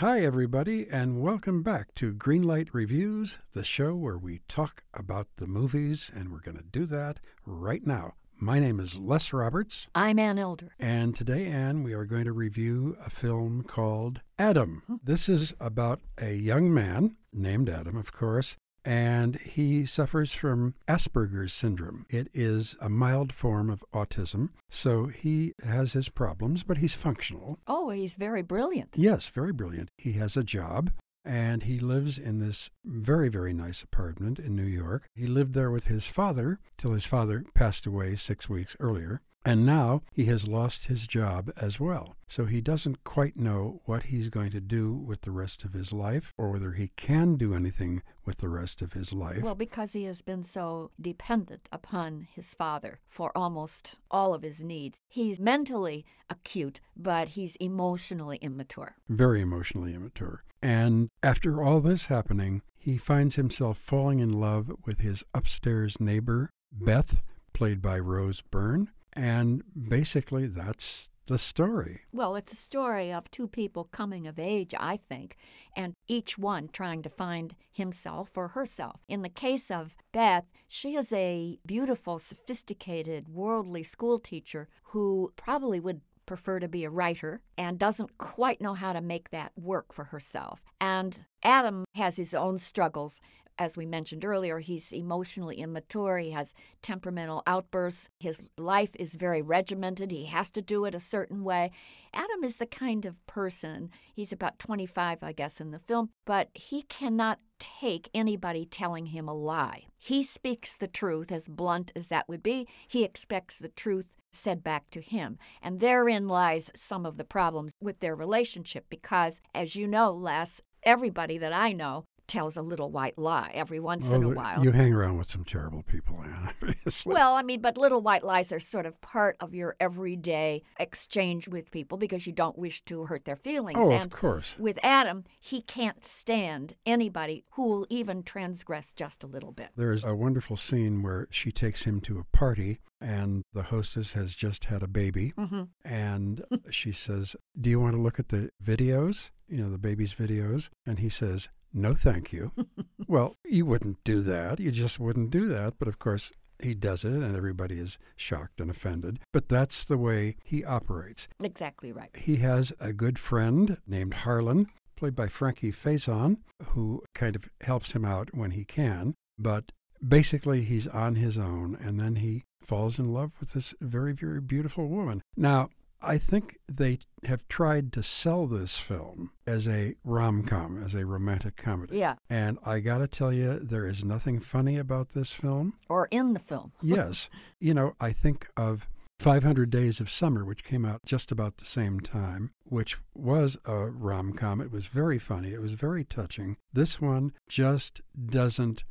Hi, everybody, and welcome back to Greenlight Reviews, the show where we talk about the movies, and we're going to do that right now. My name is Les Roberts. I'm Ann Elder. And today, Ann, we are going to review a film called Adam. Hmm. This is about a young man named Adam, of course, and he suffers from Asperger's syndrome. It is a mild form of autism, so he has his problems, but he's functional. Oh, he's very brilliant. Yes, very brilliant. He has a job and he lives in this very, very nice apartment in New York. He lived there with his father till his father passed away six weeks earlier. And now he has lost his job as well. So he doesn't quite know what he's going to do with the rest of his life or whether he can do anything with the rest of his life. Well, because he has been so dependent upon his father for almost all of his needs. He's mentally acute, but he's emotionally immature. Very emotionally immature. And after all this happening, he finds himself falling in love with his upstairs neighbor, Beth, played by Rose Byrne and basically, that's the story. Well, it's a story of two people coming of age, I think, and each one trying to find himself or herself. In the case of Beth, she is a beautiful, sophisticated, worldly school teacher who probably would prefer to be a writer and doesn't quite know how to make that work for herself. And Adam has his own struggles as we mentioned earlier, he's emotionally immature. He has temperamental outbursts. His life is very regimented. He has to do it a certain way. Adam is the kind of person, he's about 25, I guess, in the film, but he cannot take anybody telling him a lie. He speaks the truth, as blunt as that would be. He expects the truth said back to him. And therein lies some of the problems with their relationship because, as you know, Les, everybody that I know tells a little white lie every once well, in a while. You hang around with some terrible people, Anna. well, I mean, but little white lies are sort of part of your everyday exchange with people because you don't wish to hurt their feelings. Oh, and of course. With Adam, he can't stand anybody who will even transgress just a little bit. There's a wonderful scene where she takes him to a party and the hostess has just had a baby. Mm-hmm. and she says do you want to look at the videos? You know the baby's videos. And he says no thank you. Well you wouldn't do that. You just wouldn't do that. But of course he does it and everybody is shocked and offended. But that's the way he operates. Exactly right. He has a good friend named harlan played by frankie faison who kind of helps him out when he can. But basically he's on his own and then he falls in love with this very very beautiful woman now i think they have tried to sell this film as a rom-com as a romantic comedy yeah and i got to tell you there is nothing funny about this film or in the film yes you know i think of 500 Days of Summer, which came out just about the same time, which was a rom com. It was very funny. It was very touching. This one just doesn't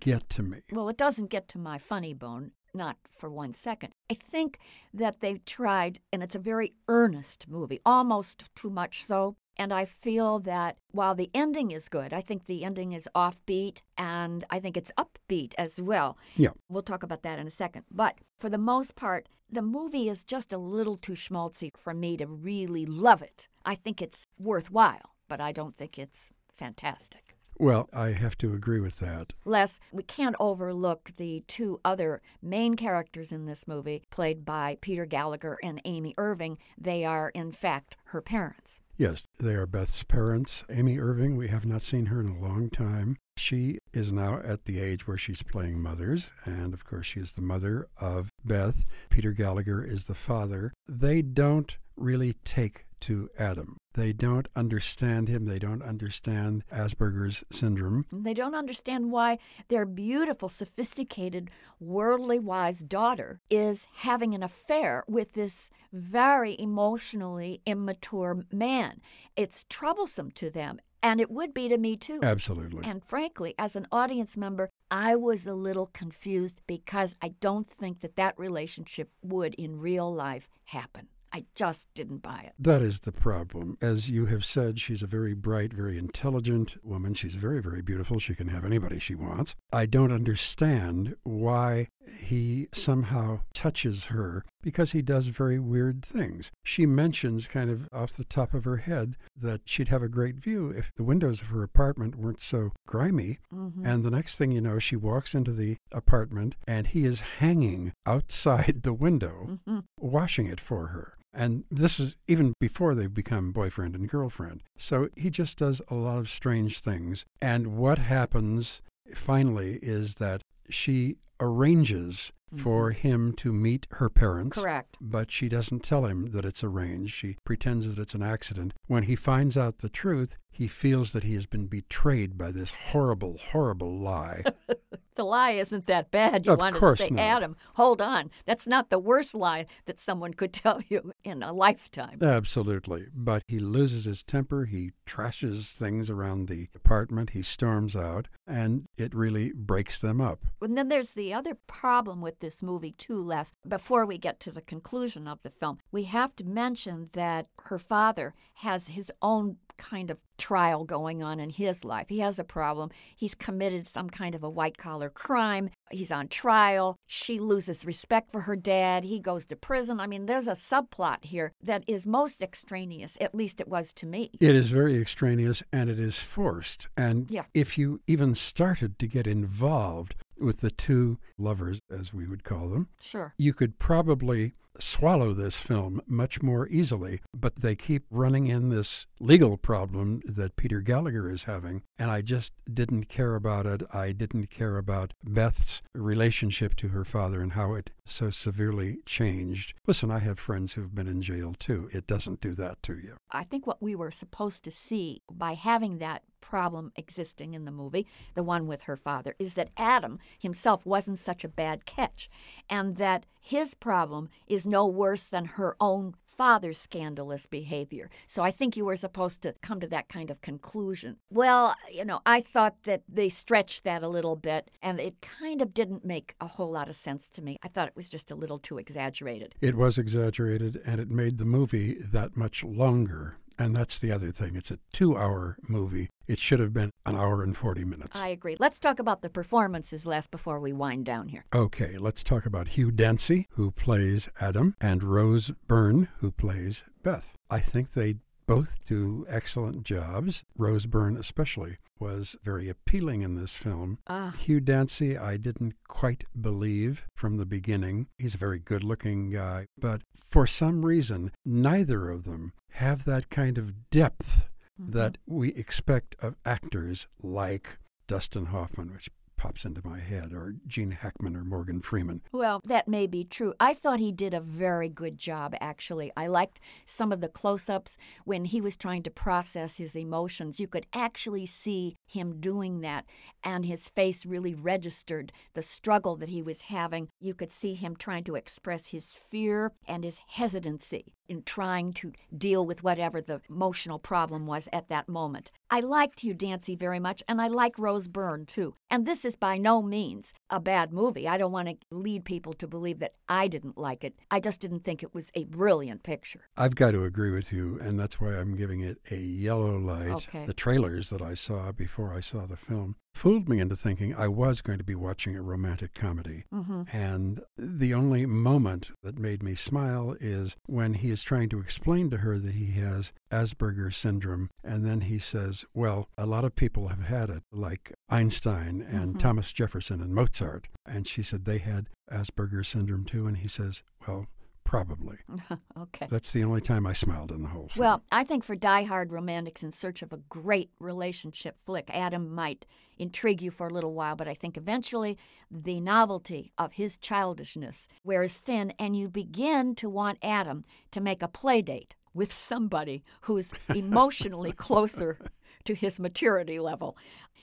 get to me. Well, it doesn't get to my funny bone, not for one second. I think that they've tried, and it's a very earnest movie, almost too much so. And I feel that while the ending is good, I think the ending is offbeat and I think it's upbeat as well. Yeah. We'll talk about that in a second. But for the most part, the movie is just a little too schmaltzy for me to really love it. I think it's worthwhile, but I don't think it's fantastic. Well, I have to agree with that. Les, we can't overlook the two other main characters in this movie, played by Peter Gallagher and Amy Irving. They are, in fact, her parents. Yes, they are Beth's parents. Amy Irving, we have not seen her in a long time. She is now at the age where she's playing mothers, and of course, she is the mother of Beth. Peter Gallagher is the father. They don't really take to Adam. They don't understand him. They don't understand Asperger's syndrome. They don't understand why their beautiful, sophisticated, worldly wise daughter is having an affair with this very emotionally immature man. It's troublesome to them. And it would be to me too. Absolutely. And frankly, as an audience member, I was a little confused because I don't think that that relationship would in real life happen. I just didn't buy it. That is the problem. As you have said, she's a very bright, very intelligent woman. She's very, very beautiful. She can have anybody she wants. I don't understand why he somehow touches her because he does very weird things. She mentions, kind of off the top of her head, that she'd have a great view if the windows of her apartment weren't so grimy. Mm-hmm. And the next thing you know, she walks into the apartment and he is hanging outside the window, hmm washing it for her. And this is even before they've become boyfriend and girlfriend. So he just does a lot of strange things. And what happens finally is that she arranges for mm-hmm. him to meet her parents. Correct. But she doesn't tell him that it's arranged. She pretends that it's an accident. When he finds out the truth, he feels that he has been betrayed by this horrible, horrible lie. The lie isn't that bad. You Of wanted course to say, not. Adam, hold on. That's not the worst lie that someone could tell you in a lifetime. Absolutely. But he loses his temper. He trashes things around the apartment. He storms out, and it really breaks them up. And then there's the other problem with this movie, too, Les. Before we get to the conclusion of the film, we have to mention that her father has his own kind of trial going on in his life. He has a problem. He's committed some kind of a white collar crime. He's on trial. She loses respect for her dad. He goes to prison. I mean, there's a subplot here that is most extraneous, at least it was to me. It is very extraneous and it is forced. And Yeah. if you even started to get involved with the two lovers, as we would call them, Sure. you could probably swallow this film much more easily, but they keep running in this legal problem that Peter Gallagher is having, and I just didn't care about it. I didn't care about Beth's relationship to her father and how it so severely changed. Listen, I have friends who've been in jail too. It doesn't do that to you. I think what we were supposed to see by having that problem existing in the movie, the one with her father, is that Adam himself wasn't such a bad catch, and that his problem is no worse than her own father's scandalous behavior. So I think you were supposed to come to that kind of conclusion. Well, you know, I thought that they stretched that a little bit, and it kind of didn't make a whole lot of sense to me. I thought it was just a little too exaggerated. It was exaggerated and it made the movie that much longer. And that's the other thing. It's a two hour movie. It should have been an hour and 40 minutes. I agree. Let's talk about the performances last before we wind down here. Okay, let's talk about Hugh Dancy, who plays Adam, and Rose Byrne, who plays Beth. I think they both do excellent jobs. Rose Byrne, especially, was very appealing in this film. Ah, Hugh Dancy, I didn't quite believe from the beginning. He's a very good looking guy, but for some reason, neither of them have that kind of depth that we expect of actors like Dustin Hoffman, which pops into my head, or Gene Hackman or Morgan Freeman. Well, that may be true. I thought he did a very good job, actually. I liked some of the close ups when he was trying to process his emotions. You could actually see him doing that, and his face really registered the struggle that he was having. You could see him trying to express his fear and his hesitancy in trying to deal with whatever the emotional problem was at that moment. I liked Hugh Dancy very much, and I like Rose Byrne too. And this is by no means a bad movie. I don't want to lead people to believe that I didn't like it. I just didn't think it was a brilliant picture. I've got to agree with you, and that's why I'm giving it a yellow light. Okay. The trailers that I saw before I saw the film fooled me into thinking I was going to be watching a romantic comedy. hmm And the only moment that made me smile is when he is trying to explain to her that he has Asperger's syndrome. And then he says, Well, a lot of people have had it, like Einstein and Mhm. Thomas Jefferson and Mozart. And she said they had Asperger's syndrome too. And he says, Well, probably. okay. That's the only time I smiled in the whole film. Well, I think for die-hard romantics in search of a great relationship flick, Adam might intrigue you for a little while, but I think eventually the novelty of his childishness wears thin, and you begin to want Adam to make a play date with somebody who's emotionally closer to his maturity level.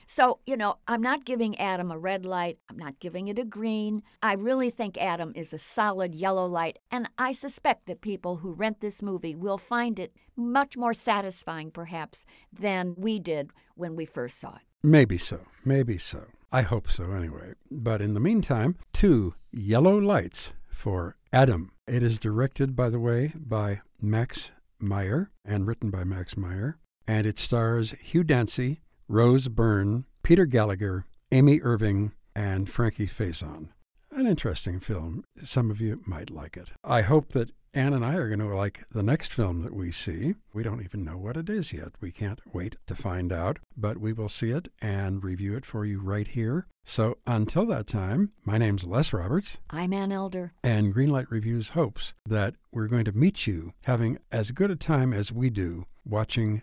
So, you know, I'm not giving Adam a red light. I'm not giving it a green. I really think Adam is a solid yellow light. And I suspect that people who rent this movie will find it much more satisfying, perhaps, than we did when we first saw it. Maybe so. Maybe so. I hope so anyway. But in the meantime, two yellow lights for Adam. It is directed, by the way, by Max Mayer and written by Max Mayer. And it stars Hugh Dancy, Rose Byrne, Peter Gallagher, Amy Irving, and Frankie Faison. an interesting film. Some of you might like it. I hope that Ann and I are going to like the next film that we see. We don't even know what it is yet. We can't wait to find out, but we will see it and review it for you right here. So until that time, my name's Les Roberts. I'm Ann Elder. And Greenlight Reviews hopes that we're going to meet you having as good a time as we do watching